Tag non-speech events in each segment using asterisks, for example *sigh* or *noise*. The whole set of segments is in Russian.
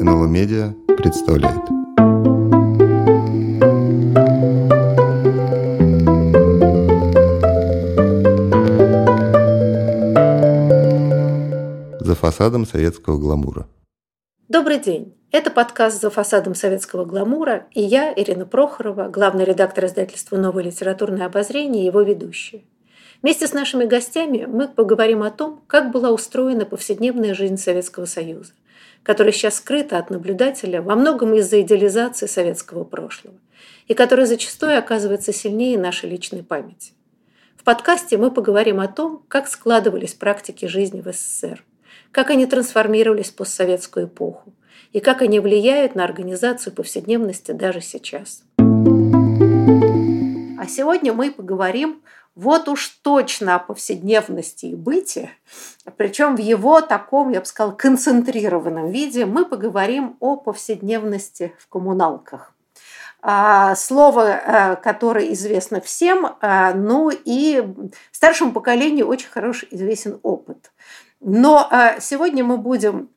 НЛО Медиа представляет. За фасадом советского гламура. Добрый день. Это подкаст «За фасадом советского гламура» и я, Ирина Прохорова, главный редактор издательства «Новое литературное обозрение» и его ведущая. Вместе с нашими гостями мы поговорим о том, как была устроена повседневная жизнь Советского Союза, которая сейчас скрыта от наблюдателя во многом из-за идеализации советского прошлого и которая зачастую оказывается сильнее нашей личной памяти. В подкасте мы поговорим о том, как складывались практики жизни в СССР, как они трансформировались в постсоветскую эпоху и как они влияют на организацию повседневности даже сейчас. А сегодня мы поговорим вот уж точно о повседневности и быте, причем в его таком, я бы сказала, концентрированном виде, мы поговорим о повседневности в коммуналках. А, слово, э, которое известно всем, э, ну и старшему поколению очень хороший известен опыт. Но э, сегодня мы будем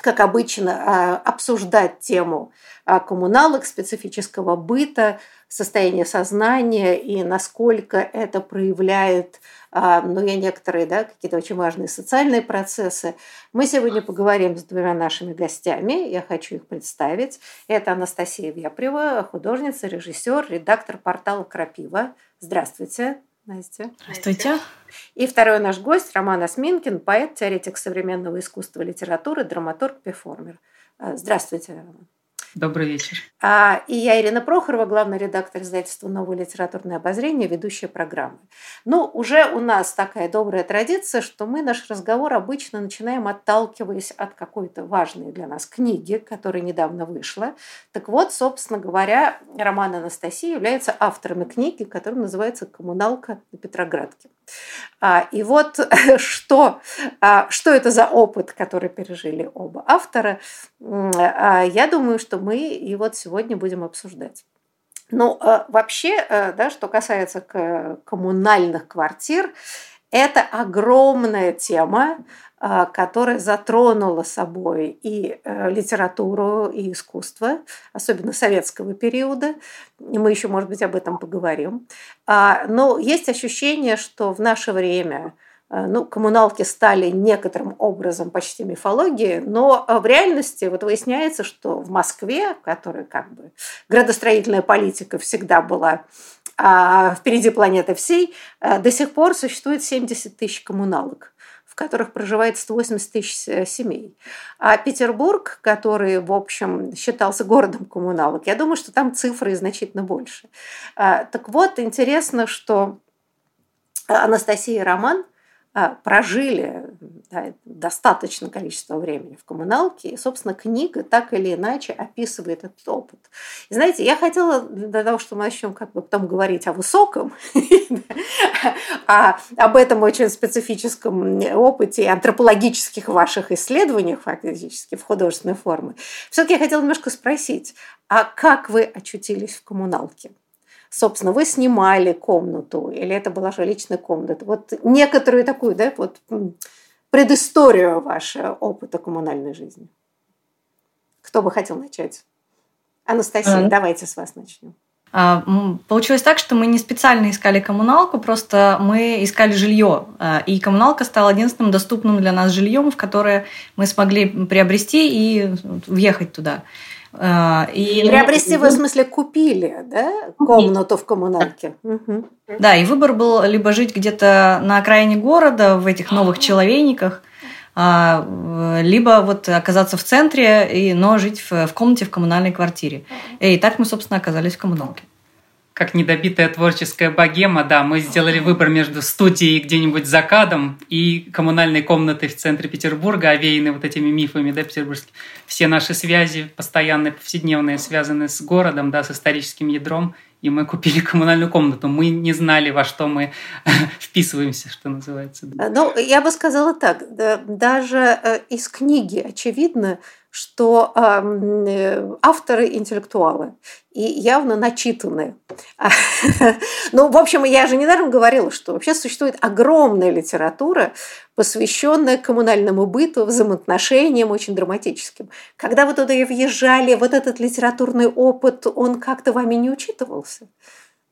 как обычно, обсуждать тему коммуналок, специфического быта, состояние сознания и насколько это проявляет а, ну, я некоторые, да, какие-то очень важные социальные процессы. Мы сегодня поговорим с двумя нашими гостями. Я хочу их представить. Это Анастасия Вепрева, художница, режиссер, редактор портала «Крапива». Здравствуйте, Настя. Здравствуйте. И второй наш гость Роман Осминкин, поэт, теоретик современного искусства и литературы, драматург, перформер. Здравствуйте, Роман. Добрый вечер. А, и я Ирина Прохорова, главный редактор издательства «Новое литературное обозрение», ведущая программы. Ну, уже у нас такая добрая традиция, что мы наш разговор обычно начинаем отталкиваясь от какой-то важной для нас книги, которая недавно вышла. Так вот, собственно говоря, Роман Анастасия является автором книги, которая называется «Коммуналка на Петроградке». А, и вот *laughs* что, а, что это за опыт, который пережили оба автора, а, я думаю, что мы и вот сегодня будем обсуждать. Ну, вообще, да, что касается коммунальных квартир, это огромная тема, а, которая затронула собой и литературу, и искусство, особенно советского периода. И мы еще, может быть, об этом поговорим. А, но есть ощущение, что в наше время ну, коммуналки стали некоторым образом почти мифологией, но в реальности вот выясняется, что в Москве, которая как бы градостроительная политика всегда была а, впереди планеты всей, э, до сих пор существует 70 тысяч коммуналок в которых проживает 180 тысяч э, семей. А Петербург, который, в общем, считался городом коммуналок, я думаю, что там цифры значительно больше. Так вот, интересно, что Анастасия Роман прожили да, достаточное количество времени в коммуналке, и, собственно, книга так или иначе описывает этот опыт. И знаете, я хотела для того, чтобы мы начнем как бы потом говорить о высоком, *laughs* а об этом очень специфическом опыте и антропологических ваших исследованиях фактически в художественной форме, все-таки я хотела немножко спросить, а как вы очутились в коммуналке? Собственно, вы снимали комнату, или это была же личная комната. Вот некоторую такую, да, вот предысторию вашего опыта коммунальной жизни. Кто бы хотел начать? Анастасия, а... давайте с вас начнем. А, получилось так, что мы не специально искали коммуналку, просто мы искали жилье. А, и коммуналка стала единственным доступным для нас жильем, в которое мы смогли приобрести и въехать туда. А, и, Приобрести, вы в смысле купили, да, комнату в коммуналке? Угу. Да, и выбор был либо жить где-то на окраине города, в этих новых человейниках, а, либо вот оказаться в центре, но жить в комнате в коммунальной квартире. И так мы, собственно, оказались в коммуналке как недобитая творческая богема, да, мы сделали выбор между студией где-нибудь за кадом и коммунальной комнатой в центре Петербурга, овеянной вот этими мифами, да, петербургскими. Все наши связи, постоянные, повседневные, связаны с городом, да, с историческим ядром, и мы купили коммунальную комнату. Мы не знали, во что мы *laughs* вписываемся, что называется. Ну, я бы сказала так, даже э, из книги очевидно, что э, авторы интеллектуалы и явно начитанные. *laughs* Ну, в общем, я же недаром говорила, что вообще существует огромная литература, посвященная коммунальному быту, взаимоотношениям очень драматическим. Когда вы туда въезжали, вот этот литературный опыт, он как-то вами не учитывался?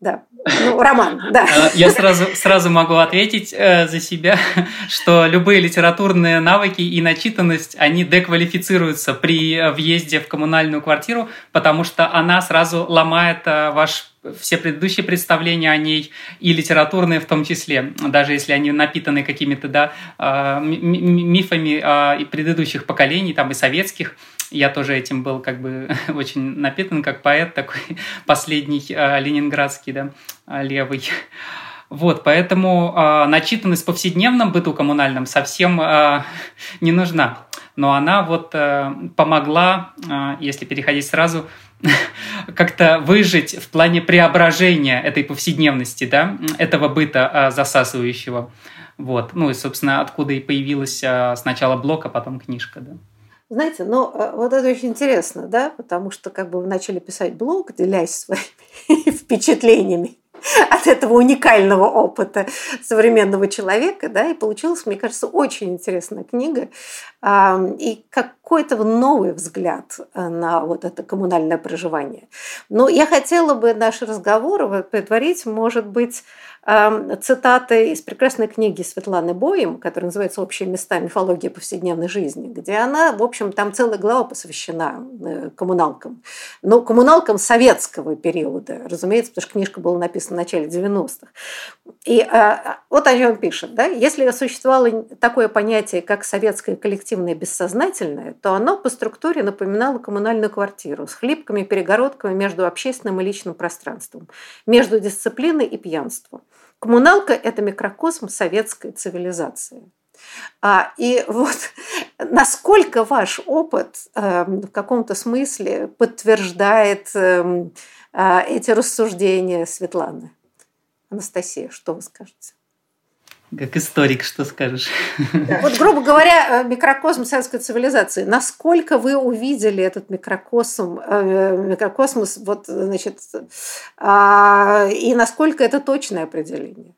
Да. Ну, роман, да. А, я сразу, сразу могу ответить э, за себя, *laughs* что любые литературные навыки и начитанность, они деквалифицируются при въезде в коммунальную квартиру, потому что она сразу ломает э, ваш все предыдущие представления о ней и литературные в том числе, даже если они напитаны какими-то да, э, мифами и предыдущих поколений, там и советских, я тоже этим был как бы *laughs* очень напитан, как поэт такой *laughs* последний э, ленинградский, да, э, левый. Вот, поэтому э, начитанность в повседневном быту коммунальном совсем э, *laughs* не нужна. Но она вот э, помогла, э, если переходить сразу, как-то выжить в плане преображения этой повседневности, да, этого быта э, засасывающего. Вот, ну и, собственно, откуда и появилась э, сначала блок, а потом книжка, да. Знаете, но э, вот это очень интересно, да, потому что как бы вы начали писать блог, делясь своими *laughs* впечатлениями от этого уникального опыта современного человека, да, и получилась, мне кажется, очень интересная книга и какой-то новый взгляд э, на вот это коммунальное проживание. Но я хотела бы наш разговор предварить, может быть, цитаты из прекрасной книги Светланы Боем, которая называется «Общие места. Мифология повседневной жизни», где она, в общем, там целая глава посвящена э, коммуналкам. Но коммуналкам советского периода, разумеется, потому что книжка была написана в начале 90-х. И а, вот о чем пишет. Да? Если существовало такое понятие, как советское коллективное бессознательное, то оно по структуре напоминало коммунальную квартиру с хлипкими перегородками между общественным и личным пространством, между дисциплиной и пьянством. Коммуналка – это микрокосм советской цивилизации. А, и вот *laughs* насколько ваш опыт э, в каком-то смысле подтверждает э, эти рассуждения Светланы? Анастасия, что вы скажете? Как историк, что скажешь? Вот, грубо говоря, э, микрокосм советской цивилизации. Насколько вы увидели этот микрокосм, э, микрокосмос, вот, значит, а, и насколько это точное определение?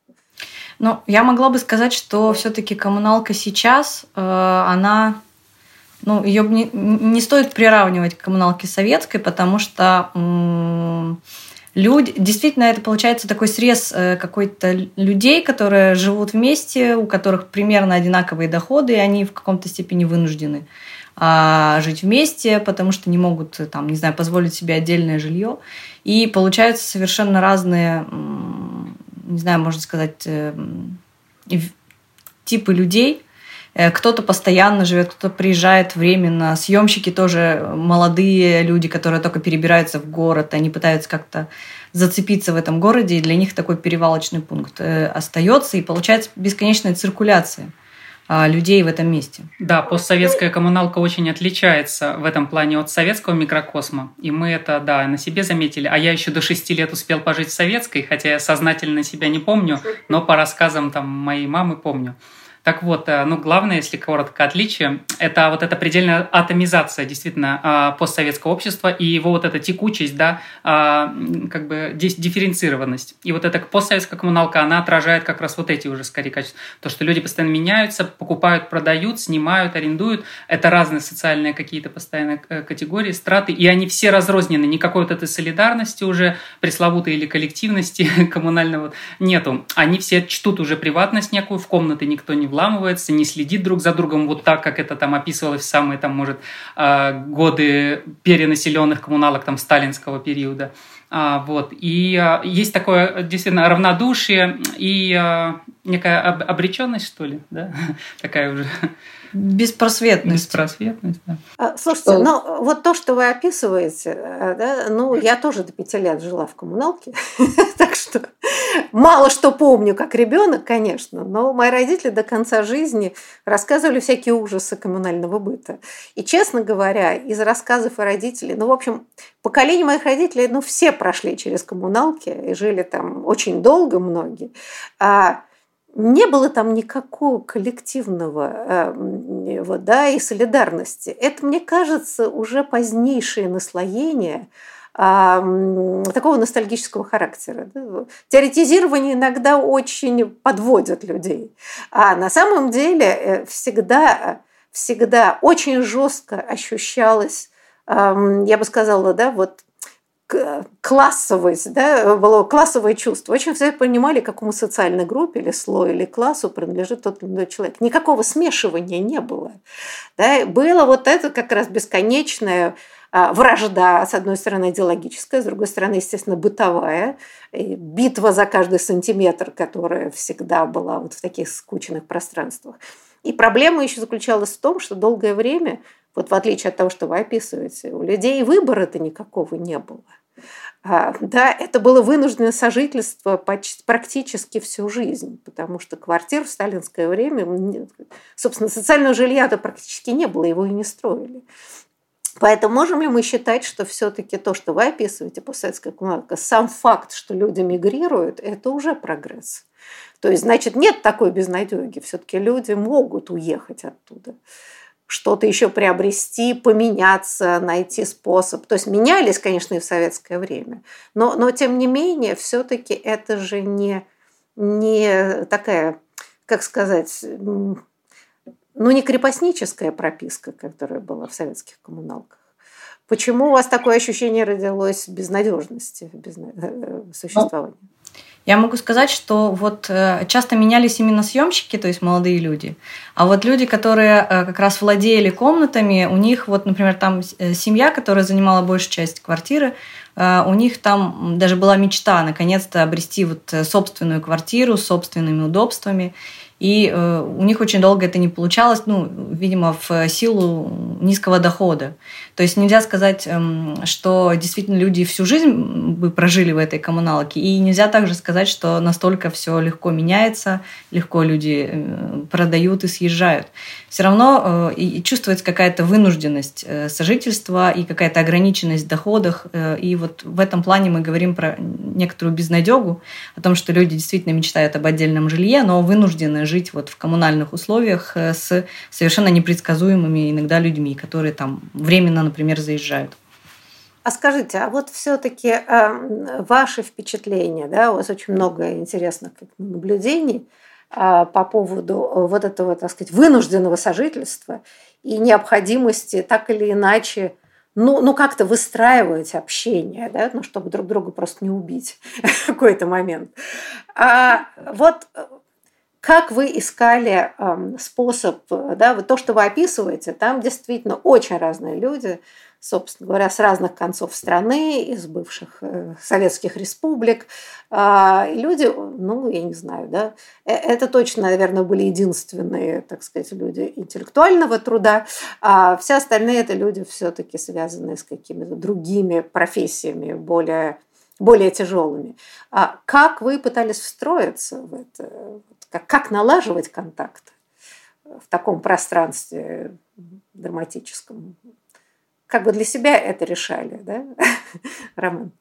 Ну, я могла бы сказать, что все-таки коммуналка сейчас, э, она, ну, ее не, не стоит приравнивать к коммуналке советской, потому что люди, действительно, это получается такой срез э, какой-то людей, которые живут вместе, у которых примерно одинаковые доходы, и они в каком-то степени вынуждены а, жить вместе, потому что не могут, там, не знаю, позволить себе отдельное жилье. И получаются совершенно разные, не знаю, можно сказать, э, типы людей, Э, кто-то постоянно живет, кто-то приезжает временно. Съемщики тоже молодые люди, которые только перебираются в город, они пытаются как-то зацепиться в этом городе, и для них такой перевалочный пункт э, остается, и получается бесконечная циркуляция а, людей в этом месте. Да, постсоветская коммуналка очень отличается в этом плане от советского микрокосма. И мы это, да, на себе заметили. А я еще до шести лет успел пожить в советской, хотя я сознательно себя не помню, но по рассказам там моей мамы помню. Так вот, э, ну, главное, если коротко отличие, это вот эта предельная атомизация действительно а, постсоветского общества и его вот эта текучесть, да, а, как бы дифференцированность. И вот эта постсоветская коммуналка, она отражает как раз вот эти уже скорее качества. То, что люди постоянно меняются, покупают, продают, снимают, арендуют. Это разные социальные какие-то постоянные э, категории, страты, и они все разрознены. Никакой вот этой солидарности уже пресловутой или коллективности *laughs* коммунального нету. Они все чтут уже приватность некую, в комнаты никто не вламывается, не следит друг за другом вот так, как это там описывалось в самые там, может, а, годы перенаселенных коммуналок там сталинского периода. А, вот. И а, есть такое действительно равнодушие и некая обреченность, что ли, да, *laughs* такая уже Беспросветность. Беспросветность, да. А, слушайте, ну вот то, что вы описываете, э, да, ну я тоже до пяти лет жила в коммуналке, *laughs* так что мало что помню как ребенок, конечно, но мои родители до конца жизни рассказывали всякие ужасы коммунального быта. И, честно говоря, из рассказов о родителей, ну, в общем, поколение моих родителей, ну, все прошли через коммуналки и жили там очень долго многие. А не было там никакого коллективного э, вот, да, и солидарности. Это, мне кажется, уже позднейшее наслоение такого ностальгического характера. Теоретизирование иногда очень подводит людей. А на самом деле э, всегда, всегда очень жестко ощущалось, я бы сказала, да, вот классовость, да, было классовое чувство. Очень все понимали, какому социальной группе или слою или классу принадлежит тот или иной человек. Никакого смешивания не было. Да. Было вот это как раз бесконечная а, вражда, с одной стороны, идеологическая, с другой стороны, естественно, бытовая, битва за каждый сантиметр, которая всегда была вот в таких скучных пространствах. И проблема еще заключалась в том, что долгое время вот в отличие от того, что вы описываете, у людей выбора-то никакого не было. А, да, это было вынужденное сожительство практически всю жизнь, потому что квартир в сталинское время, собственно, социального жилья-то практически не было, его и не строили. Поэтому можем ли мы считать, что все-таки то, что вы описываете, постсоветская коммуналка, сам факт, что люди мигрируют, это уже прогресс? То есть, значит, нет такой безнадеги. Все-таки люди могут уехать оттуда что-то еще приобрести, поменяться, найти способ. То есть менялись, конечно, и в советское время, но, но тем не менее, все-таки это же не, не такая, как сказать, ну, не крепостническая прописка, которая была в советских коммуналках. Почему у вас такое ощущение родилось безнадежности без э, существования? Я могу сказать, что вот э, часто менялись именно съемщики, то есть молодые люди, а вот люди, которые э, как раз владели комнатами, у них вот, например, там э, семья, которая занимала большую часть квартиры, у них там даже была мечта наконец-то обрести вот собственную квартиру с собственными удобствами. И у них очень долго это не получалось, ну, видимо, в силу низкого дохода. То есть нельзя сказать, эм, что действительно люди всю жизнь бы прожили в этой коммуналке, и нельзя также сказать, что настолько все легко меняется, легко люди э, продают и съезжают. Все равно э, чувствуется какая-то вынужденность э, сожительства и какая-то ограниченность в доходах. И вот в этом плане мы говорим про некоторую безнадегу, о том, что люди действительно мечтают об отдельном жилье, но вынуждены жить вот в коммунальных условиях с совершенно непредсказуемыми иногда людьми, которые там временно например, заезжают. А скажите, а вот все-таки э, эм, ваши впечатления, да, у вас очень много интересных наблюдений э, по поводу вот этого, так сказать, вынужденного сожительства и необходимости так или иначе ну, ну как-то выстраивать общение, да, ну, чтобы друг друга просто не убить *laughs* в какой-то момент. А вот как вы искали э, способ, да, вот то, что вы описываете, там действительно очень разные люди, собственно говоря, с разных концов страны, из бывших э, советских республик. Э, люди, ну, я не знаю, да, э, это точно, наверное, были единственные, так сказать, люди интеллектуального труда, а все остальные это люди все-таки связанные с какими-то другими профессиями, более более тяжелыми. А как вы пытались встроиться в это? Как, как налаживать контакт в таком пространстве драматическом. Как бы для себя это решали, да, *laughs* Роман?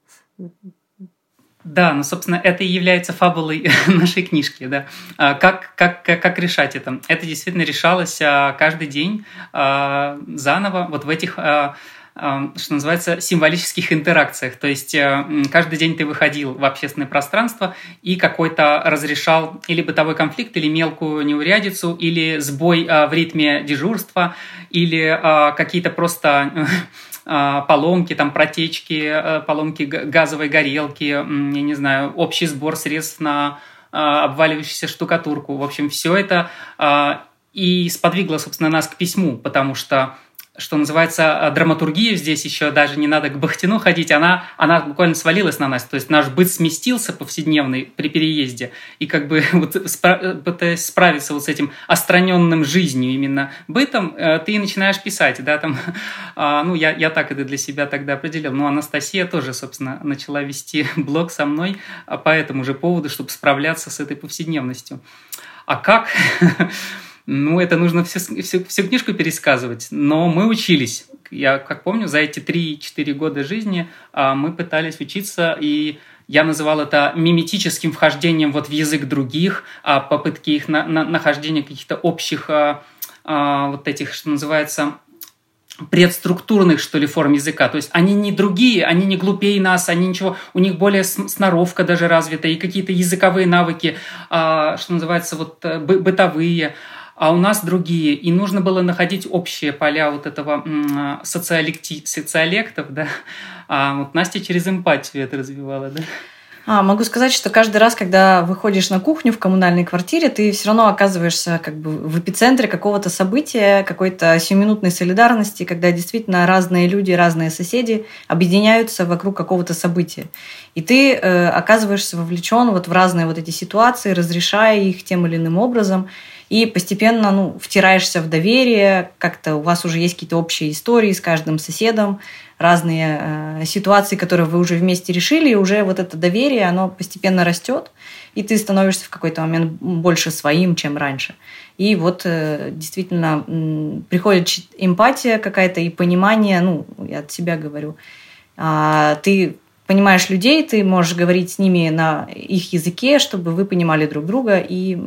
Да, ну, собственно, это и является фабулой *laughs* нашей книжки, да. А как, как, как решать это? Это действительно решалось а, каждый день а, заново, вот в этих что называется, символических интеракциях. То есть э, каждый день ты выходил в общественное пространство и какой-то разрешал или бытовой конфликт, или мелкую неурядицу, или сбой э, в ритме дежурства, или э, какие-то просто поломки, там протечки, поломки газовой горелки, я не знаю, общий сбор средств на обваливающуюся штукатурку. В общем, все это и сподвигло, собственно, нас к письму, потому что что называется, э, драматургия здесь еще даже не надо к Бахтину ходить, она, она буквально свалилась на нас. То есть наш быт сместился повседневный при переезде. И как бы *laughs* вот спра- пытаясь справиться вот с этим остраненным жизнью именно бытом, э, ты начинаешь писать, да, там, *laughs* а, ну, я, я так это для себя тогда определил. Ну, Анастасия тоже, собственно, начала вести *laughs* блог со мной по этому же поводу, чтобы справляться с этой повседневностью. А как? Ну, это нужно всю, всю, всю книжку пересказывать. Но мы учились. Я, как помню, за эти 3-4 года жизни а, мы пытались учиться и я называл это миметическим вхождением вот в язык других, а попытки их на, на, нахождения каких-то общих а, а, вот этих, что называется, предструктурных, что ли, форм языка. То есть они не другие, они не глупее нас, они ничего, у них более сноровка даже развита, и какие-то языковые навыки, что называется, вот э, бытовые а у нас другие. И нужно было находить общие поля вот этого социолекти... социолектов, да. А вот Настя через эмпатию это развивала, да. А, могу сказать, что каждый раз, когда выходишь на кухню в коммунальной квартире, ты все равно оказываешься как бы в эпицентре какого-то события, какой-то сиюминутной солидарности, когда действительно разные люди, разные соседи объединяются вокруг какого-то события. И ты э, оказываешься вовлечен вот в разные вот эти ситуации, разрешая их тем или иным образом и постепенно ну, втираешься в доверие, как-то у вас уже есть какие-то общие истории с каждым соседом, разные э, ситуации, которые вы уже вместе решили, и уже вот это доверие, оно постепенно растет, и ты становишься в какой-то момент больше своим, чем раньше. И вот э, действительно э, приходит эмпатия какая-то и понимание, ну, я от себя говорю, э, ты понимаешь людей, ты можешь говорить с ними на их языке, чтобы вы понимали друг друга, и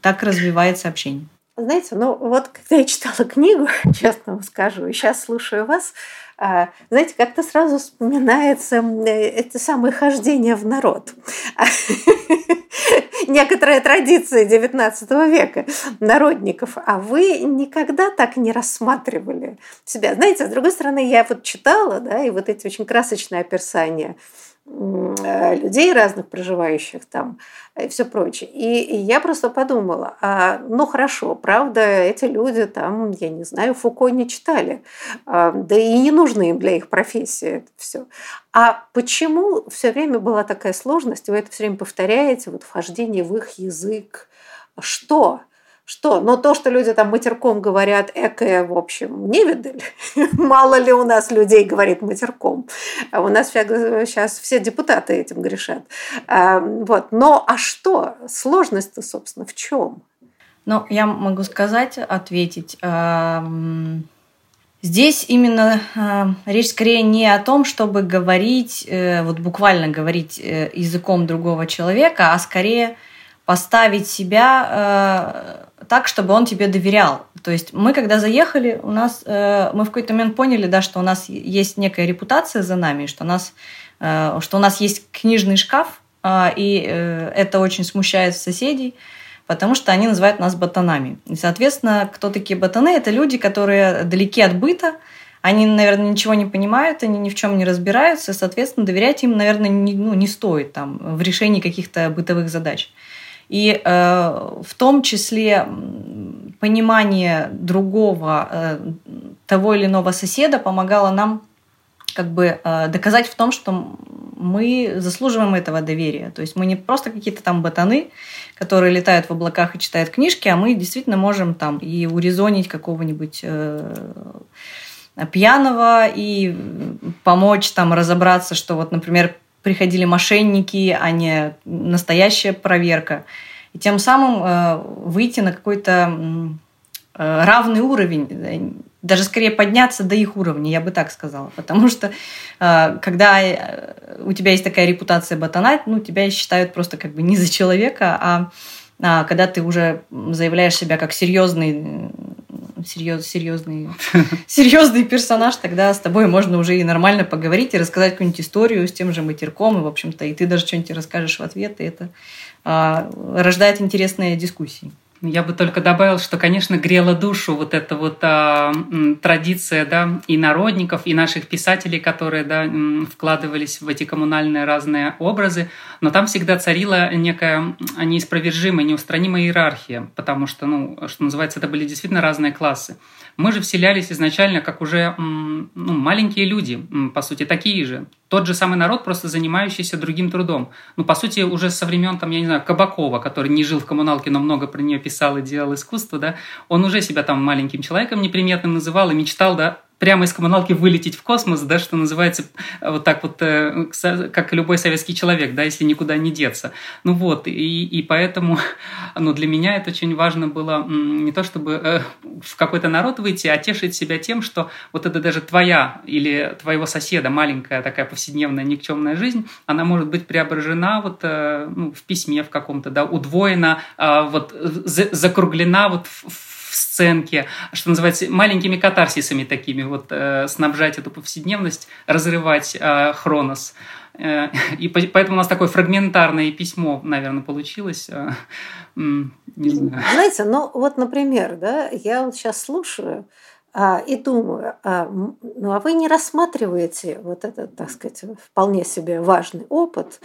так развивается общение. Знаете, ну вот когда я читала книгу, *laughs* честно вам скажу, и сейчас слушаю вас, а, знаете, как-то сразу вспоминается это самое хождение в народ. *laughs* Некоторая традиция XIX века народников. А вы никогда так не рассматривали себя. Знаете, с другой стороны, я вот читала, да, и вот эти очень красочные описания Э, людей разных, проживающих там и все прочее. И, и я просто подумала, а, ну хорошо, правда, эти люди там, я не знаю, Фуко не читали, а, да и не нужны им для их профессии это все. А почему все время была такая сложность, вы это все время повторяете, вот вхождение в их язык, что? Что? Но то, что люди там матерком говорят, эко, в общем, не видали. *laughs* Мало ли у нас людей говорит матерком. А у нас сейчас все депутаты этим грешат. А, вот. Но а что? Сложность-то, собственно, в чем? Ну, я могу сказать, ответить. Здесь именно речь скорее не о том, чтобы говорить, э, вот буквально говорить э, языком другого человека, а скорее поставить себя э, так, чтобы он тебе доверял. То есть мы, когда заехали, у нас, э, мы в какой-то момент поняли, да, что у нас есть некая репутация за нами, что у нас, э, что у нас есть книжный шкаф, э, и э, это очень смущает соседей, потому что они называют нас ботанами. И, соответственно, кто такие ботаны? Это люди, которые далеки от быта, они, наверное, ничего не понимают, они ни в чем не разбираются, и, соответственно, доверять им, наверное, не, ну, не стоит там, в решении каких-то бытовых задач. И э, в том числе понимание другого, э, того или иного соседа помогало нам как бы э, доказать в том, что мы заслуживаем этого доверия. То есть мы не просто какие-то там ботаны, которые летают в облаках и читают книжки, а мы действительно можем там и урезонить какого-нибудь э, пьяного и помочь там разобраться, что вот, например, приходили мошенники, а не настоящая проверка. И тем самым э, выйти на какой-то равный уровень, даже скорее подняться до их уровня, я бы так сказала. Потому что э, когда у тебя есть такая репутация ботана, ну, тебя считают просто как бы не за человека, а, а когда ты уже заявляешь себя как серьезный серьез, серьезный, *laughs* серьезный персонаж, тогда с тобой можно уже и нормально поговорить и рассказать какую-нибудь историю с тем же матерком, и, в общем-то, и ты даже что-нибудь расскажешь в ответ, и это а, рождает интересные дискуссии. Я бы только добавил, что, конечно, грела душу вот эта вот а, традиция да, и народников, и наших писателей, которые да, вкладывались в эти коммунальные разные образы, но там всегда царила некая неиспровержимая, неустранимая иерархия, потому что, ну, что называется, это были действительно разные классы. Мы же вселялись изначально как уже ну, маленькие люди, по сути, такие же. Тот же самый народ, просто занимающийся другим трудом. Ну, по сути, уже со времен, там, я не знаю, Кабакова, который не жил в коммуналке, но много про нее писал и делал искусство, да, он уже себя там маленьким человеком неприметным называл и мечтал, да, прямо из коммуналки вылететь в космос, да, что называется, вот так вот, э, как любой советский человек, да, если никуда не деться. Ну вот, и, и поэтому *laughs* ну, для меня это очень важно было не то, чтобы э, в какой-то народ выйти, а тешить себя тем, что вот это даже твоя или твоего соседа маленькая такая повседневная никчемная жизнь, она может быть преображена вот э, ну, в письме в каком-то, да, удвоена, а, вот закруглена вот в сценке, что называется, маленькими катарсисами такими, вот э, снабжать эту повседневность, разрывать э, хронос. Э, и поэтому у нас такое фрагментарное письмо, наверное, получилось. Э, не знаю. Знаете, ну вот, например, да, я вот сейчас слушаю, а, и думаю, а, ну а вы не рассматриваете вот этот, так сказать, вполне себе важный опыт,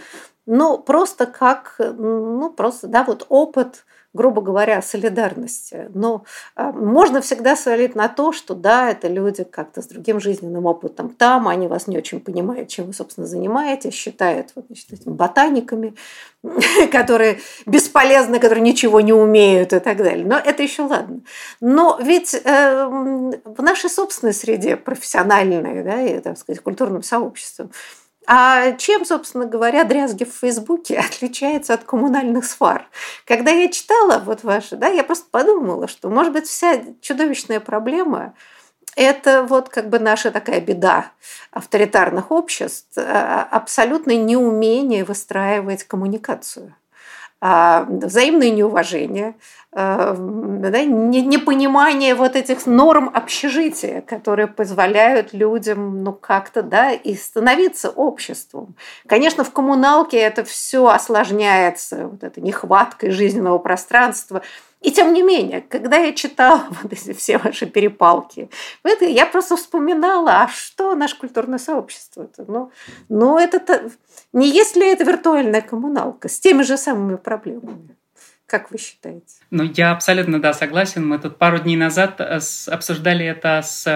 ну просто как, ну просто, да, вот опыт грубо говоря, солидарности. Но а, можно всегда свалить на то, что да, это люди как-то с другим жизненным опытом там, они вас не очень понимают, чем вы, собственно, занимаетесь, считают вот, значит, этими ботаниками, *laughs* которые бесполезны, которые ничего не умеют и так далее. Но это еще ладно. Но ведь э, в нашей собственной среде профессиональной, да, и, так сказать, культурным сообществом, а чем, собственно говоря, дрязги в Фейсбуке *laughs* отличаются от коммунальных свар? Когда я читала вот ваши, да, я просто подумала, что, может быть, вся чудовищная проблема это вот как бы наша такая беда авторитарных обществ, а, абсолютное неумение выстраивать коммуникацию. А, взаимное неуважение, а, да, непонимание вот этих норм общежития, которые позволяют людям ну как-то да, и становиться обществом. Конечно, в коммуналке это все осложняется вот этой нехваткой жизненного пространства – и тем не менее, когда я читала *laughs* вот эти все ваши перепалки, это я просто вспоминала, а что наше культурное сообщество? -то? Ну, ну это не есть ли это виртуальная коммуналка с теми же самыми проблемами? Как вы считаете? Ну, я абсолютно, да, согласен. Мы тут пару дней назад э, обсуждали это с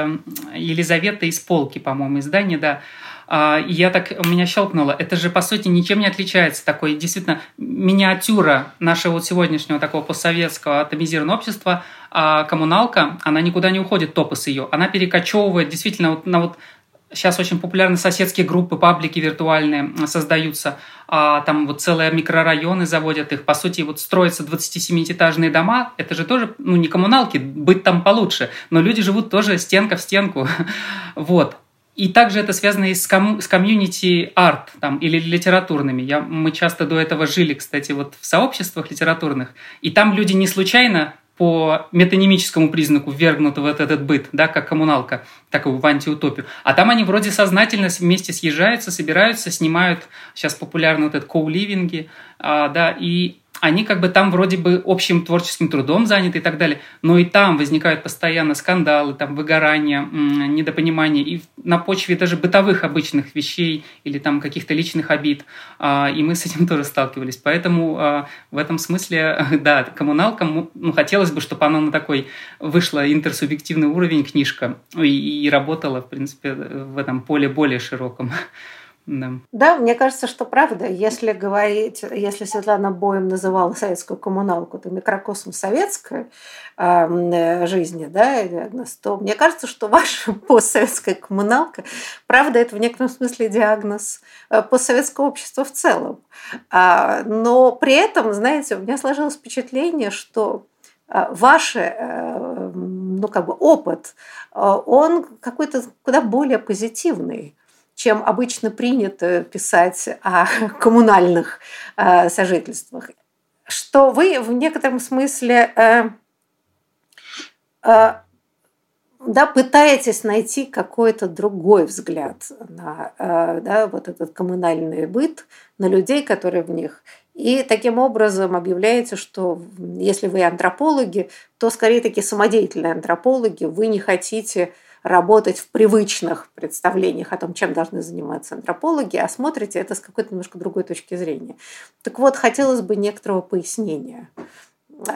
Елизаветой из Полки, по-моему, издания, да, и я так, у меня щелкнуло. Это же, по сути, ничем не отличается. Такой, действительно, миниатюра нашего вот сегодняшнего такого постсоветского атомизированного общества, а коммуналка, она никуда не уходит, топос ее. Она перекочевывает действительно вот на вот Сейчас очень популярны соседские группы, паблики виртуальные создаются. А, там вот целые микрорайоны заводят их. По сути, вот строятся 27-этажные дома. Это же тоже, ну, не коммуналки, быть там получше. Но люди живут тоже стенка в стенку. *laughs* Вот. И также это связано и с, ком, с комьюнити арт там, или литературными. Я, мы часто до этого жили, кстати, вот в сообществах литературных, и там люди не случайно по метанимическому признаку ввергнуты в этот, быт, да, как коммуналка, такую в антиутопию. А там они вроде сознательно вместе съезжаются, собираются, снимают, сейчас популярны вот этот коуливинги, а, да, и они как бы там вроде бы общим творческим трудом заняты и так далее, но и там возникают постоянно скандалы, там выгорания, недопонимания, и на почве даже бытовых обычных вещей или там каких-то личных обид, а, и мы с этим *laughs* тоже сталкивались. Поэтому а, в этом смысле, *laughs* да, коммуналка, ну, хотелось бы, чтобы она на такой вышла интерсубъективный уровень книжка и, и работала, в принципе, в этом поле более широком. *laughs* Да. да, мне кажется, что правда. Если говорить, если Светлана Боем называла советскую коммуналку, то микрокосм советской э, жизни, да, диагноз, то мне кажется, что ваша *laughs* постсоветская коммуналка, правда, это в некотором смысле диагноз э, постсоветского общества в целом. А, но при этом, знаете, у меня сложилось впечатление, что э, ваш э, ну, как бы опыт, он какой-то куда более позитивный чем обычно принято писать о *laughs* коммунальных э, сожительствах, что вы в некотором смысле э, э, да, пытаетесь найти какой-то другой взгляд на да, вот этот коммунальный быт, на людей, которые в них. И таким образом объявляете, что если вы антропологи, то скорее таки самодеятельные антропологи, вы не хотите работать в привычных представлениях о том, чем должны заниматься антропологи, а смотрите это с какой-то немножко другой точки зрения. Так вот, хотелось бы некоторого пояснения. *laughs*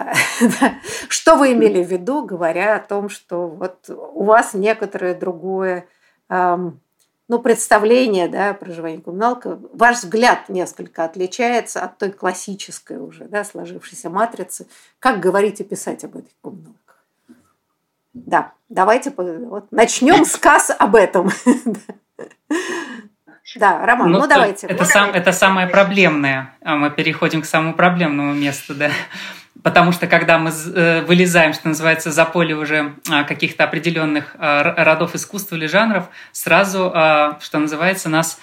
Что вы имели в виду, говоря о том, что вот у вас некоторое другое ну, представление да, проживания коммуналка, ваш взгляд несколько отличается от той классической уже да, сложившейся матрицы. Как говорить и писать об этой коммуналке? Да, давайте вот, начнем сказ об этом. Да, Роман, ну, ну давайте. Это, сам, это самое проблемное. А мы переходим к самому проблемному месту, да. Потому что когда мы э, вылезаем, что называется, за поле уже а, каких-то определенных а, родов искусства или жанров, сразу, что называется, нас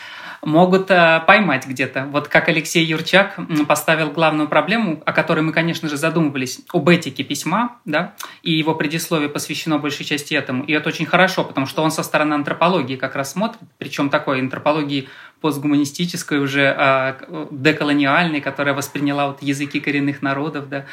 могут э, поймать где-то. Вот как Алексей Юрчак поставил главную проблему, о которой мы, конечно же, задумывались, об этике письма, да, и его предисловие посвящено большей части этому. И это очень хорошо, потому что он со стороны антропологии как раз смотрит, причем такой антропологии постгуманистической, уже э, деколониальной, которая восприняла вот языки коренных народов, да,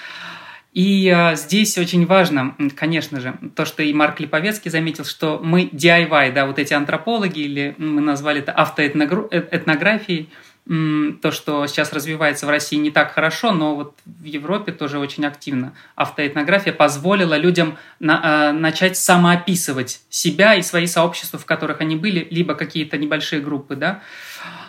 и а, здесь очень важно, конечно же, то, что и Марк Липовецкий заметил, что мы DIY, да, вот эти антропологи, или мы назвали это автоэтнографией, то, что сейчас развивается в России не так хорошо, но вот в Европе тоже очень активно. Автоэтнография позволила людям на, э, начать самоописывать себя и свои сообщества, в которых они были, либо какие-то небольшие группы, да.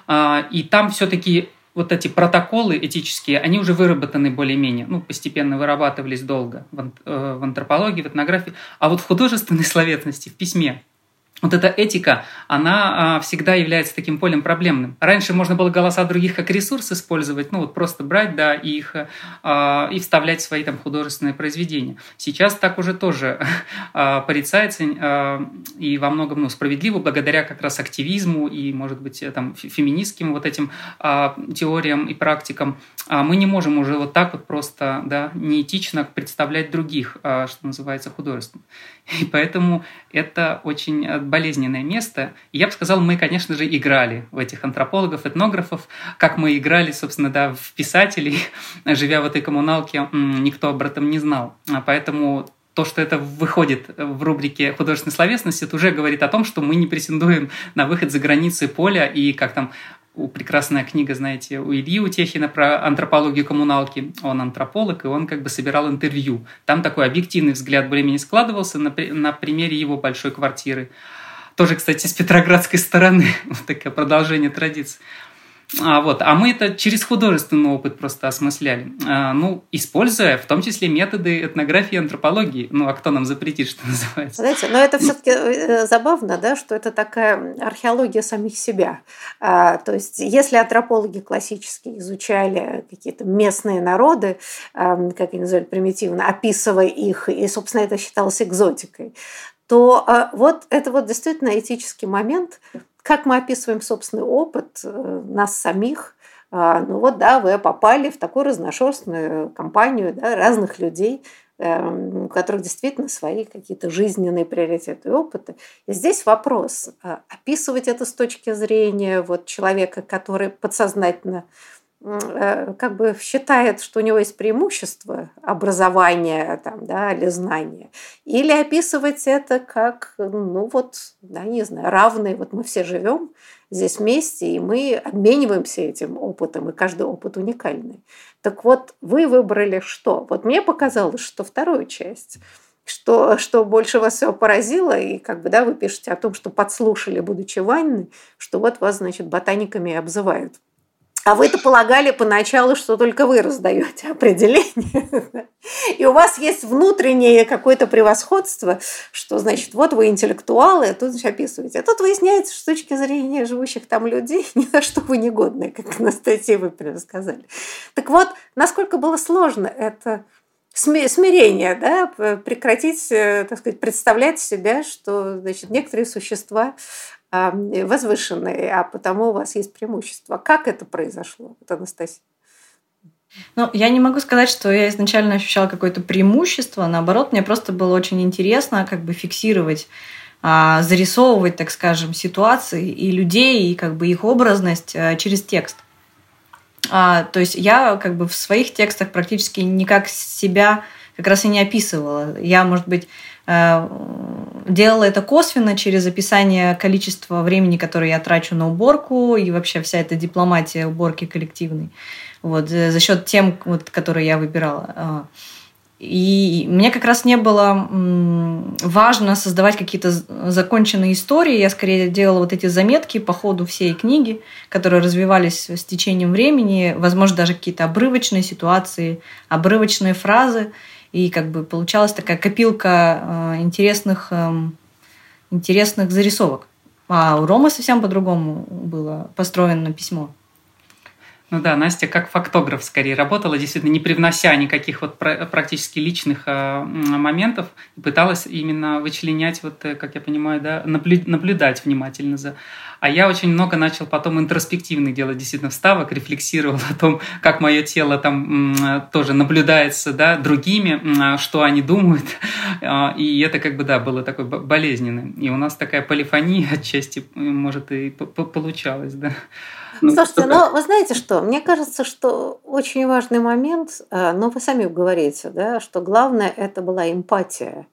Э, и там все-таки вот эти протоколы этические, они уже выработаны более-менее, ну, постепенно вырабатывались долго в, э, антропологии, в этнографии, а вот в художественной словесности, в письме, вот эта этика, она а, всегда является таким полем проблемным. Раньше можно было голоса других как ресурс использовать, ну вот просто брать, да, и их а, и вставлять в свои там художественные произведения. Сейчас так уже тоже а, порицается и во многом ну, справедливо, благодаря как раз активизму и, может быть, там феминистским вот этим теориям и практикам. Мы не можем уже вот так вот просто, да, неэтично представлять других, что называется, художеством. И поэтому это очень болезненное место. И я бы сказал, мы, конечно же, играли в этих антропологов, этнографов, как мы играли, собственно, да, в писателей, *laughs* живя в этой коммуналке, никто об этом не знал. А поэтому то, что это выходит в рубрике художественной словесности, это уже говорит о том, что мы не претендуем на выход за границы поля и как там прекрасная книга, знаете, у Ильи Утехина про антропологию коммуналки. Он антрополог, и он как бы собирал интервью. Там такой объективный взгляд более-менее складывался на, на примере его большой квартиры. Тоже, кстати, с петроградской стороны. *laughs* Вот такое продолжение традиции. А, вот, а мы это через художественный опыт просто осмысляли. А, ну, используя в том числе методы этнографии и антропологии. Ну, а кто нам запретит, *laughs* что называется? Знаете, но это все-таки э, забавно, да, что это такая археология самих себя. А, то есть, если антропологи классические изучали какие-то местные народы, а, как они называли примитивно, описывая их, и, собственно, это считалось экзотикой, то а, вот это вот действительно этический момент, как мы описываем собственный опыт э, нас самих, а, ну вот, да, вы попали в такую разношерстную компанию да, разных людей, эм, у которых действительно свои какие-то жизненные приоритеты и опыты. И здесь вопрос, а, описывать это с точки зрения вот человека, который подсознательно как бы считает, что у него есть преимущество образования там, да, или знания, или описывать это как, ну вот, да, не знаю, равные, вот мы все живем здесь вместе, и мы обмениваемся этим опытом, и каждый опыт уникальный. Так вот, вы выбрали что? Вот мне показалось, что вторую часть что, что больше вас всего поразило, и как бы, да, вы пишете о том, что подслушали, будучи ванной, что вот вас, значит, ботаниками обзывают. А вы-то полагали поначалу, что только вы раздаете определение. *laughs* И у вас есть внутреннее какое-то превосходство, что, значит, вот вы интеллектуалы, а тут значит, описываете. А тут выясняется, что с точки зрения живущих там людей *laughs* ни на что вы не годны, как Анастасия вы сказали. Так вот, насколько было сложно это смирение, да, прекратить, э, так сказать, представлять себя, что, значит, некоторые существа возвышенные, а потому у вас есть преимущество. Как это произошло, вот, Анастасия? Ну, я не могу сказать, что я изначально ощущала какое-то преимущество. Наоборот, мне просто было очень интересно как бы фиксировать а, зарисовывать, так скажем, ситуации и людей, и как бы их образность а, через текст. А, то есть я как бы в своих текстах практически никак себя как раз и не описывала. Я, может быть, делала это косвенно через описание количества времени, которое я трачу на уборку и вообще вся эта дипломатия уборки коллективной. Вот, э, за счет тем, вот, которые я выбирала. А. И мне как раз не было важно создавать какие-то законченные истории. Я скорее делала вот эти заметки по ходу всей книги, которые развивались с течением времени, возможно, даже какие-то обрывочные ситуации, обрывочные фразы. И как бы получалась такая копилка интересных, эм, интересных зарисовок. А у Ромы совсем по-другому было построено письмо. Ну да, Настя как фактограф скорее работала, действительно, не привнося никаких вот практически личных э, моментов, пыталась именно вычленять, вот, э, как я понимаю, да, наблюдать внимательно за. А я очень много начал потом интроспективных делать действительно вставок, рефлексировал *laughs* о том, как мое тело там тоже наблюдается да, другими, что они думают. *laughs* А, и это как бы, да, было такое болезненное. И у нас такая полифония *laughs* отчасти, может, и получалась, да. Ну, Слушайте, но вы знаете что? Мне кажется, что очень важный момент, э, но вы сами говорите, да, что главное это была эмпатия,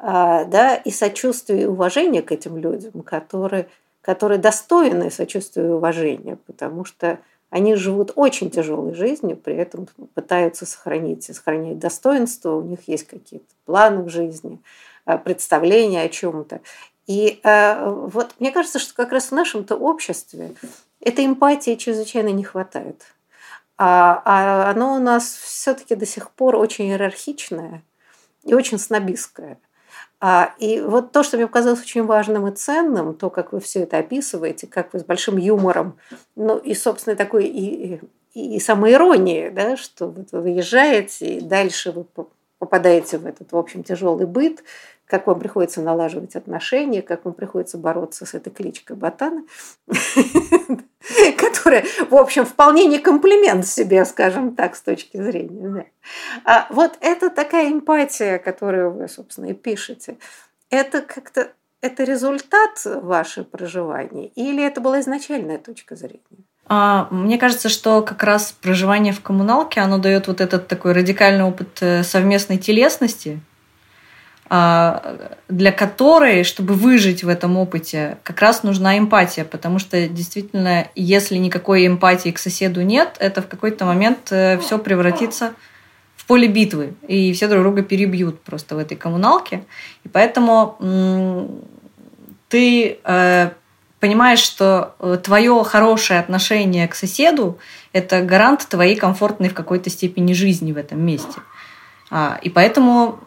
э, да, и сочувствие и уважение к этим людям, которые, которые достойны сочувствия и уважения, потому что они живут очень тяжелой жизнью, при этом пытаются сохранить, сохранять достоинство, у них есть какие-то планы в жизни, э, представления о чем-то. И э, вот мне кажется, что как раз в нашем-то обществе этой эмпатии чрезвычайно не хватает. А, а оно у нас все-таки до сих пор очень иерархичное и очень снобистское. А, и вот то, что мне показалось очень важным и ценным, то, как вы все это описываете, как вы с большим юмором, ну и, собственно, такой и, и, и самоиронией, да, что вы выезжаете, и дальше вы попадаете в этот, в общем, тяжелый быт, как вам приходится налаживать отношения, как вам приходится бороться с этой кличкой Ботана, которая, в общем, вполне не комплимент себе, скажем так, с точки зрения. А вот это такая эмпатия, которую вы, собственно, и пишете, это как-то это результат вашего проживания или это была изначальная точка зрения? А, мне кажется, что как раз проживание в коммуналке, оно дает вот этот такой радикальный опыт э, совместной телесности, для которой, чтобы выжить в этом опыте, как раз нужна эмпатия, потому что действительно, если никакой эмпатии к соседу нет, это в какой-то момент э, все превратится в поле битвы, и все друг друга перебьют просто в этой коммуналке. И поэтому ты э, понимаешь, что э, твое хорошее отношение к соседу – это гарант твоей комфортной в какой-то степени жизни в этом месте. А, и поэтому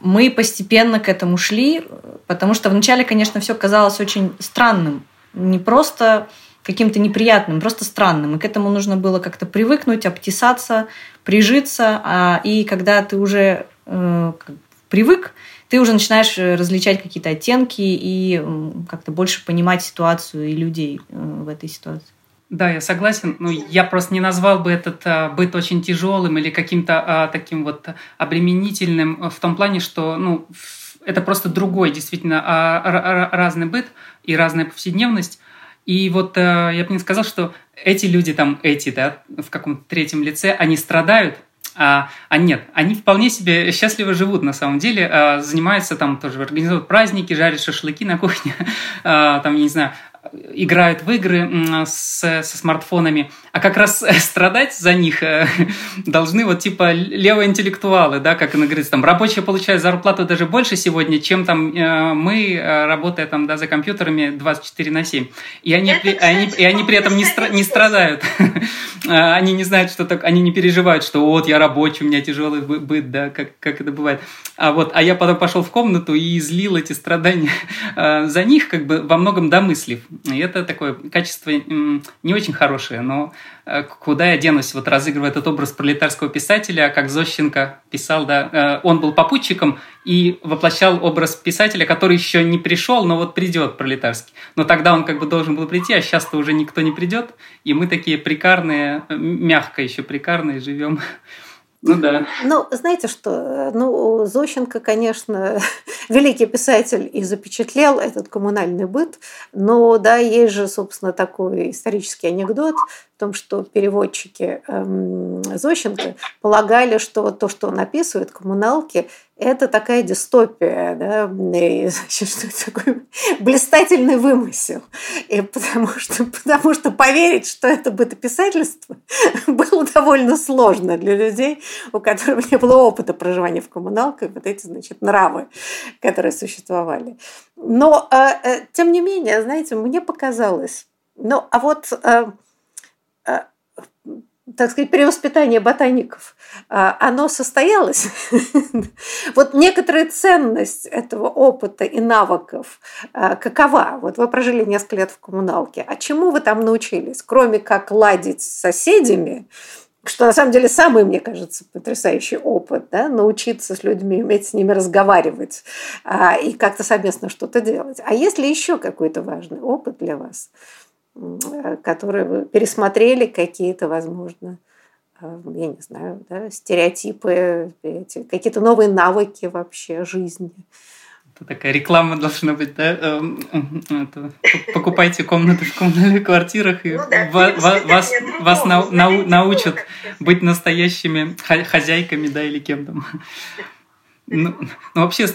мы постепенно к этому шли, потому что вначале, конечно, все казалось очень странным. Не просто каким-то неприятным, просто странным. И к этому нужно было как-то привыкнуть, обтесаться, прижиться. А, и когда ты уже э, привык, ты уже начинаешь различать какие-то оттенки и как-то больше понимать ситуацию и людей э, в этой ситуации. Да, я согласен. Ну, я просто не назвал бы этот а, быт очень тяжелым или каким-то а, таким вот обременительным э, в том плане, что ну, это просто другой, действительно, а, разный быт и разная повседневность. И вот а, я бы не сказал, что эти люди там, эти, да, в каком-то третьем лице, они страдают, а, а нет, они вполне себе счастливо живут на самом деле, а, занимаются там тоже, организуют праздники, жарят шашлыки на кухне, *laughs* а, там, я не знаю, играют в игры с, со смартфонами, а как раз *laughs* страдать за них э, *laughs* должны вот типа левоинтеллектуалы, да, как она говорит, там рабочие получают зарплату даже больше сегодня, чем там э, мы, э, работая там, да, за компьютерами 24 на 7. И они, при, они, и они при этом не, стра, не страдают. *laughs* они не знают, что так, они не переживают, что вот я рабочий, у меня тяжелый быт, да, как, как это бывает. А вот, а я потом пошел в комнату и излил эти страдания за них, как бы во многом домыслив. И это такое качество не очень хорошее, но э, куда я денусь? Вот разыгрывая этот образ пролетарского писателя, как Зощенко писал, да, э, он был попутчиком и воплощал образ писателя, который еще не пришел, но вот придет пролетарский. Но тогда он как бы должен был прийти, а сейчас-то уже никто не придет, и мы такие прикарные, мягко еще прикарные живем. Ну да. Ну, знаете что, ну, Зощенко, конечно, *laughs* великий писатель и запечатлел этот коммунальный быт, но да, есть же, собственно, такой исторический анекдот в том, что переводчики эм, Зощенко полагали, что то, что он описывает, коммуналки, это такая дистопия, да, и, *laughs* значит, что это такой блистательный вымысел. И потому что, потому что поверить, что это бытописательство, *laughs* было довольно сложно для людей, у которых не было опыта проживания в коммуналках, вот эти, значит, нравы, которые существовали. Но, э, э, тем не менее, знаете, мне показалось, ну, а вот э, так сказать, перевоспитание ботаников, а, оно состоялось. *laughs* вот некоторая ценность этого опыта и навыков а, какова? Вот вы прожили несколько лет в коммуналке. А чему вы там научились? Кроме как ладить с соседями, что на самом деле самый, мне кажется, потрясающий опыт, да, научиться с людьми, уметь с ними разговаривать а, и как-то совместно что-то делать. А есть ли еще какой-то важный опыт для вас, который вы пересмотрели какие-то, возможно, а, я не знаю, да, стереотипы, какие-то новые навыки вообще жизни? Это такая реклама должна быть, да? Эм, это, покупайте комнаты в коммунальных квартирах, и ну, да, вас, вас, вас нау, нау, научат быть настоящими хозяйками, да, или кем там. Ну, ну, вообще,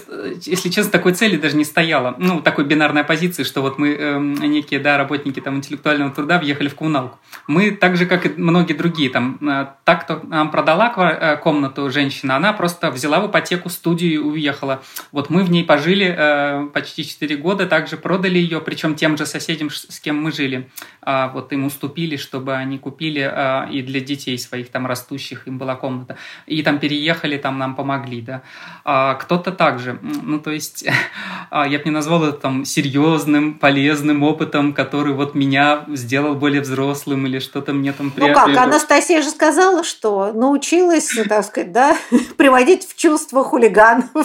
если честно, такой цели даже не стояло. Ну, такой бинарной оппозиции, что вот мы, э, некие, да, работники там интеллектуального труда, въехали в коммуналку. Мы, так же, как и многие другие, там, э, так, кто нам продала э, комнату женщина, она просто взяла в ипотеку студию и уехала. Вот мы в ней пожили э, почти 4 года, также продали ее, причем тем же соседям, с кем мы жили. А, вот им уступили, чтобы они купили, а, и для детей своих там растущих им была комната. И там переехали, там нам помогли, да а кто-то также. Ну, то есть, *laughs* а, я бы не назвал это там серьезным, полезным опытом, который вот меня сделал более взрослым или что-то мне там... Ну как, Анастасия же сказала, что научилась, так сказать, да, *laughs* приводить в чувство хулиганов. *laughs*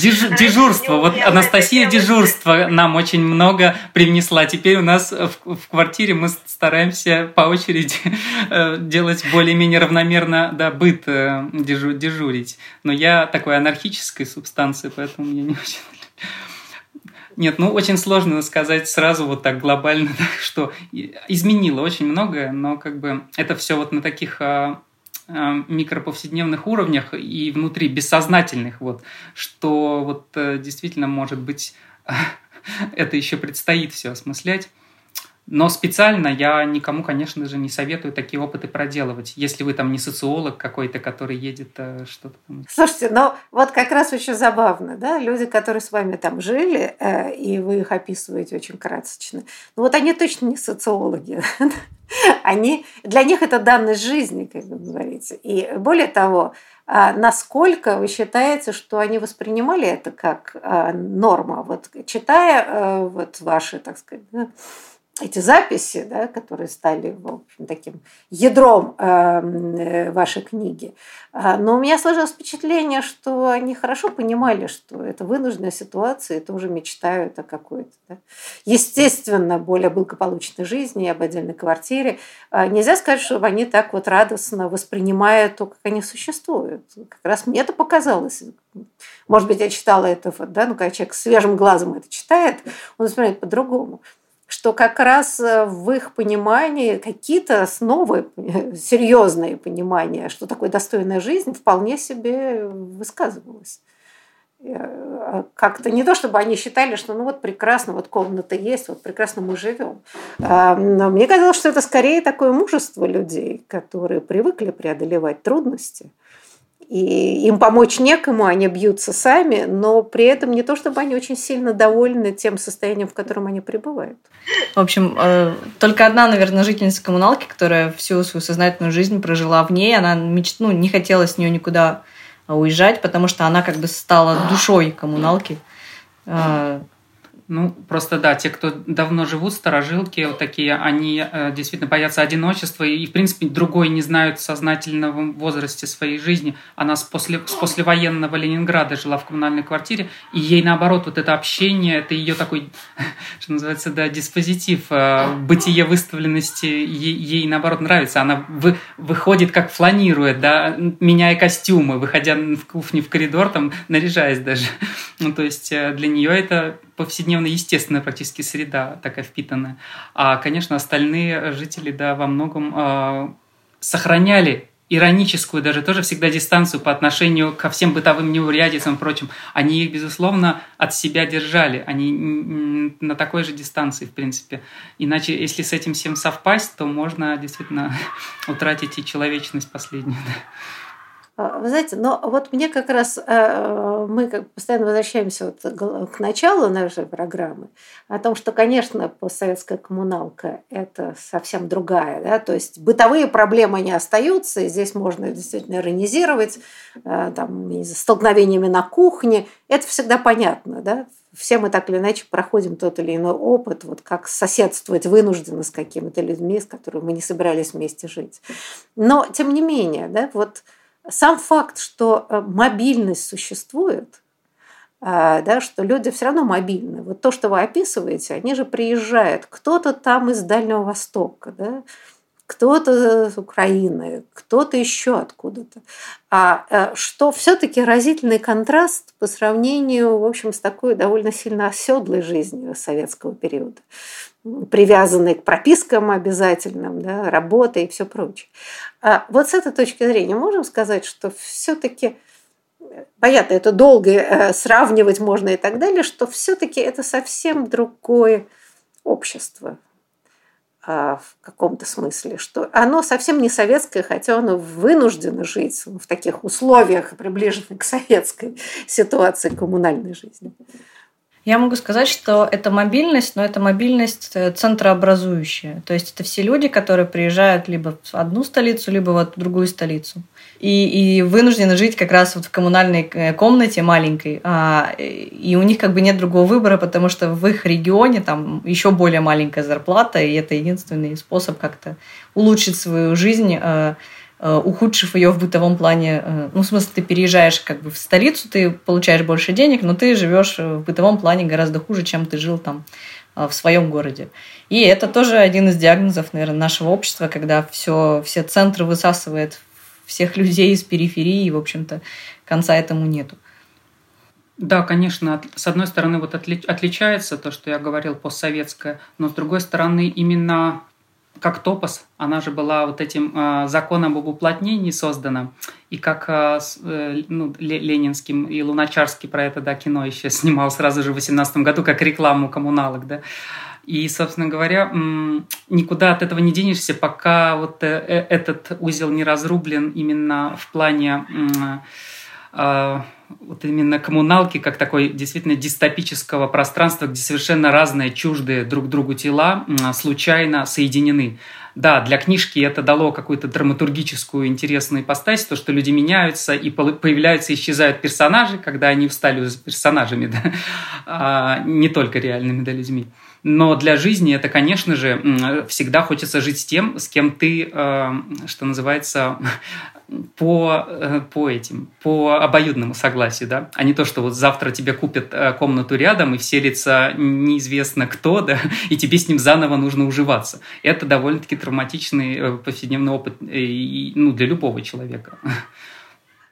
Деж, дежурство. Вот Анастасия дежурство нам очень много привнесла. Теперь у нас в, в квартире мы стараемся по очереди э, делать более-менее равномерно да, быт э, дежурить. Но я так такой анархической субстанции, поэтому я не очень... Нет, ну очень сложно сказать сразу вот так глобально, *laughs* что изменило очень многое, но как бы это все вот на таких а, а, микроповседневных уровнях и внутри бессознательных, вот, что вот э, действительно может быть *laughs* это еще предстоит все осмыслять. Но специально я никому, конечно же, не советую такие опыты проделывать, если вы там не социолог какой-то, который едет э, что-то там. Слушайте, ну вот как раз очень забавно, да, люди, которые с вами там жили, э, и вы их описываете очень красочно, ну вот они точно не социологи. *laughs* Они, для них это данность жизни, как вы говорите. И более того, а насколько вы считаете, что они воспринимали это как а, норма? Вот читая э, вот ваши, так сказать, эти записи, да, которые стали в общем, таким ядром эм, э, вашей книги. А, но у меня сложилось впечатление, что они хорошо понимали, что это вынужденная ситуация, и тоже мечтают о какой-то, да, естественно, более благополучной жизни, об отдельной квартире. А нельзя сказать, что они так вот радостно воспринимают то, как они существуют. Как раз мне это показалось. Может быть, я читала это, да, ну, когда человек свежим глазом это читает, он воспринимает по-другому что как раз э, в их понимании какие-то основы, серьезные понимания, что такое достойная жизнь, вполне себе высказывалось. Э, как-то не то, чтобы они считали, что ну вот прекрасно, вот комната есть, вот прекрасно мы живем. А, но мне казалось, что это скорее такое мужество людей, которые привыкли преодолевать трудности – и им помочь некому, они бьются сами, но при этом не то, чтобы они очень сильно довольны тем состоянием, в котором они пребывают. В общем, э, только одна, наверное, жительница коммуналки, которая всю свою сознательную жизнь прожила в ней, она меч... ну, не хотела с нее никуда уезжать, потому что она как бы стала душой коммуналки. Ну, просто да, те, кто давно живут, сторожилки вот такие, они э, действительно боятся одиночества и, в принципе, другой не знают в сознательном возрасте своей жизни. Она с, после, с послевоенного Ленинграда жила в коммунальной квартире, и ей, наоборот, вот это общение, это ее такой, *laughs* что называется, да, диспозитив, э, бытие выставленности, ей, ей, наоборот, нравится. Она вы, выходит, как фланирует, да, меняя костюмы, выходя в кухню, в коридор, там, наряжаясь даже. *laughs* Ну, то есть э, для нее это повседневно естественная практически среда такая впитанная. А, конечно, остальные жители, да, во многом э, сохраняли ироническую даже тоже всегда дистанцию по отношению ко всем бытовым неурядицам и прочим. Они их, безусловно, от себя держали. Они на такой же дистанции, в принципе. Иначе, если с этим всем совпасть, то можно действительно *laughs* утратить и человечность последнюю. А, вы знаете, но вот мне как раз, э, мы как постоянно возвращаемся вот к началу нашей программы, о том, что, конечно, постсоветская коммуналка – это совсем другая. Да? То есть бытовые проблемы не остаются, и здесь можно действительно иронизировать э, там, столкновениями на кухне. Это всегда понятно. Да? Все мы так или иначе проходим тот или иной опыт, вот как соседствовать вынужденно с какими-то людьми, с которыми мы не собирались вместе жить. Но, тем не менее, да, вот сам факт, что э, мобильность существует, э, да, что люди все равно мобильны. Вот то, что вы описываете, они же приезжают. Кто-то там из Дальнего Востока, да, кто-то с Украины, кто-то еще откуда-то. А э, что все-таки разительный контраст по сравнению, в общем, с такой довольно сильно оседлой жизнью советского периода привязанной к пропискам обязательным, да, работе и все прочее. А вот с этой точки зрения можем сказать, что все-таки понятно, это долго э, сравнивать можно и так далее, что все-таки это совсем другое общество а, в каком-то смысле, что оно совсем не советское, хотя оно вынуждено жить в таких условиях, приближенных к советской ситуации коммунальной жизни. Я могу сказать, что это мобильность, но это мобильность э, центрообразующая. То есть это все люди, которые приезжают либо в одну столицу, либо в другую столицу. И, и вынуждены жить как раз вот в коммунальной э, комнате маленькой. А, и у них как бы нет другого выбора, потому что в их регионе там еще более маленькая зарплата, и это единственный способ как-то улучшить свою жизнь Э, ухудшив ее в бытовом плане. Э, ну, в смысле, ты переезжаешь как бы в столицу, ты получаешь больше денег, но ты живешь в бытовом плане гораздо хуже, чем ты жил там э, в своем городе. И это тоже один из диагнозов, наверное, нашего общества, когда все, все центры высасывает всех людей из периферии, и, в общем-то, конца этому нету. Да, конечно, с одной стороны вот отличается то, что я говорил постсоветское, но с другой стороны именно как топос, она же была вот этим э, законом об уплотнении создана, и как э, э ну, Ленинским и Луначарский про это да, кино еще снимал сразу же в 18 году, как рекламу коммуналок, да. И, собственно говоря, никуда от этого не денешься, пока вот э, э, этот узел не разрублен именно в плане вот именно коммуналки как такой действительно дистопического пространства, где совершенно разные чуждые друг другу тела случайно соединены. Да, для книжки это дало какую-то драматургическую интересную ипостась, то, что люди меняются и появляются и исчезают персонажи, когда они встали персонажами, *laughs* да, а не только реальными да, людьми. Но для жизни это, конечно же, всегда хочется жить с тем, с кем ты, э, что называется, *laughs* по, э, по этим, по обоюдному согласию, да, а не то, что вот завтра тебе купят э, комнату рядом и вселится неизвестно кто, *laughs* да, и тебе с ним заново нужно уживаться. Это довольно-таки травматичный повседневный опыт ну, для любого человека. *laughs*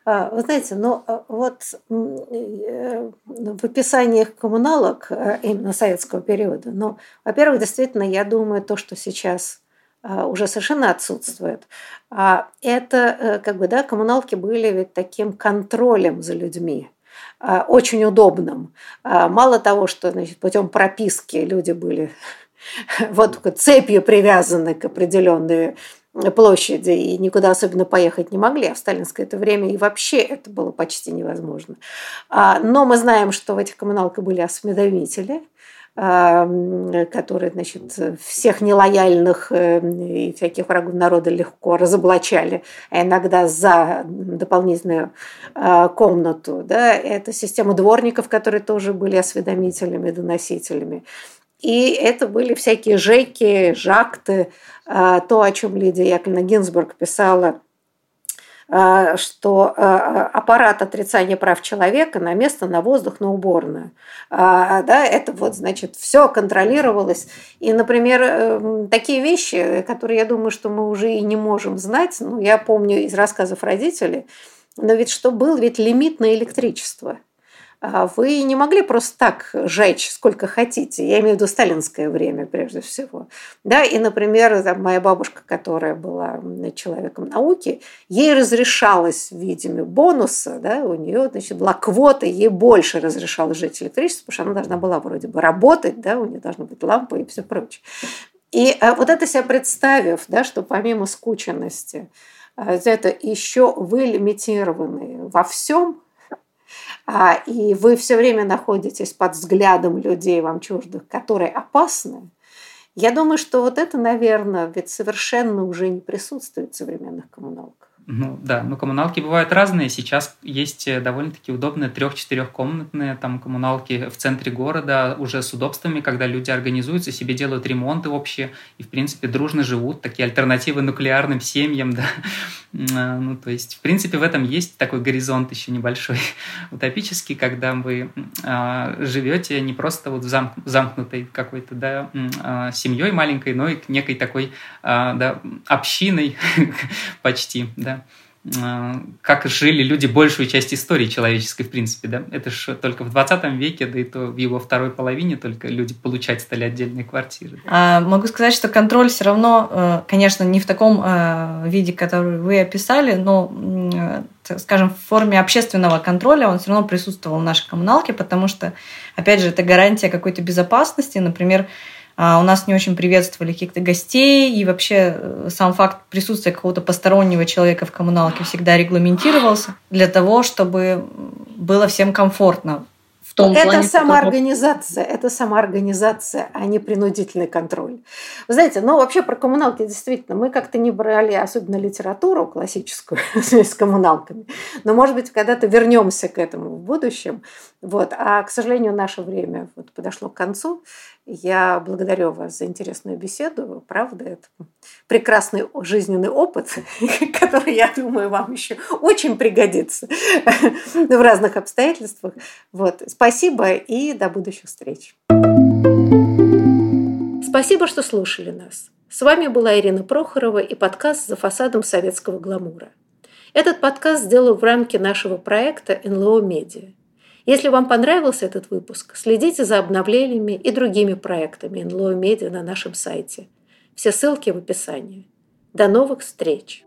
А, вы знаете, ну вот в описаниях коммуналок именно советского периода, ну, во-первых, действительно, я думаю, то, что сейчас а, уже совершенно отсутствует. А это э, как бы, да, коммуналки были ведь таким контролем за людьми а, очень удобным. Мало того, что значит, путем прописки люди были *laughs* вот цепью привязаны к определенной площади и никуда особенно поехать не могли, а в сталинское это время и вообще это было почти невозможно. Но мы знаем, что в этих коммуналках были осведомители, которые, значит, всех нелояльных э, и всяких врагов народа легко разоблачали, а иногда за дополнительную а, комнату. Да? Это система дворников, которые тоже были осведомителями, доносителями. И это были всякие жеки, жакты, а, то, о чем Лидия Яковлевна Гинзбург писала – а, что а, аппарат отрицания прав человека на место, на воздух, на уборную. Да, это вот, значит, все контролировалось. И, например, эм, такие вещи, которые, я думаю, что мы уже и не можем знать, ну, я помню из рассказов родителей, но ведь что был ведь лимит на электричество – вы не могли просто так жечь сколько хотите. Я имею в виду сталинское время прежде всего. Да, и, например, там, моя бабушка, которая была человеком науки, ей разрешалось в виде бонуса, да, у нее значит, была квота, ей больше разрешалось жечь электричество, потому что она должна была вроде бы работать, да, у нее должна быть лампа и все прочее. И э, вот это себя представив, да, что помимо скученности, это еще вы лимитированы во всем, а, и вы все время находитесь под взглядом людей вам чуждых, которые опасны, я думаю, что вот это, наверное, ведь совершенно уже не присутствует в современных коммуналках. Ну да, но коммуналки бывают разные. Сейчас есть э, довольно-таки удобные трех-четырехкомнатные там коммуналки в центре города уже с удобствами, когда люди организуются, себе делают ремонты общие и, в принципе, дружно живут. Такие альтернативы нуклеарным семьям, *laughs* да. А, ну, то есть, в принципе, в этом есть такой горизонт еще небольшой, *laughs* утопический, когда вы а, живете не просто вот в зам, замкнутой какой-то, да, а, семьей маленькой, но и некой такой, а, да, общиной *laughs* почти, да, как жили люди большую часть истории человеческой, в принципе, да. Это же только в 20 веке, да и то в его второй половине только люди получать стали отдельные квартиры. А, могу сказать, что контроль все равно, э, конечно, не в таком э, виде, который вы описали, но, э, скажем, в форме общественного контроля он все равно присутствовал в нашей коммуналке, потому что, опять же, это гарантия какой-то безопасности. Например, а, у нас не очень приветствовали каких-то гостей, и вообще э, сам факт присутствия какого-то постороннего человека в коммуналке всегда регламентировался для того, чтобы было всем комфортно в том это плане, самоорганизация, это самоорганизация, а не принудительный контроль. Вы знаете, ну вообще про коммуналки действительно мы как-то не брали особенно литературу классическую *laughs* с коммуналками, но может быть когда-то вернемся к этому в будущем. Вот. А, к сожалению, наше время вот подошло к концу. Я благодарю вас за интересную беседу. Правда, это прекрасный жизненный опыт, *laughs* который, я думаю, вам еще очень пригодится в разных обстоятельствах. Вот. Спасибо и до будущих встреч. Спасибо, что слушали нас. С вами была Ирина Прохорова и подкаст «За фасадом советского гламура». Этот подкаст сделал в рамке нашего проекта НЛО Медиа. Если вам понравился этот выпуск, следите за обновлениями и другими проектами НЛО Медиа на нашем сайте. Все ссылки в описании. До новых встреч!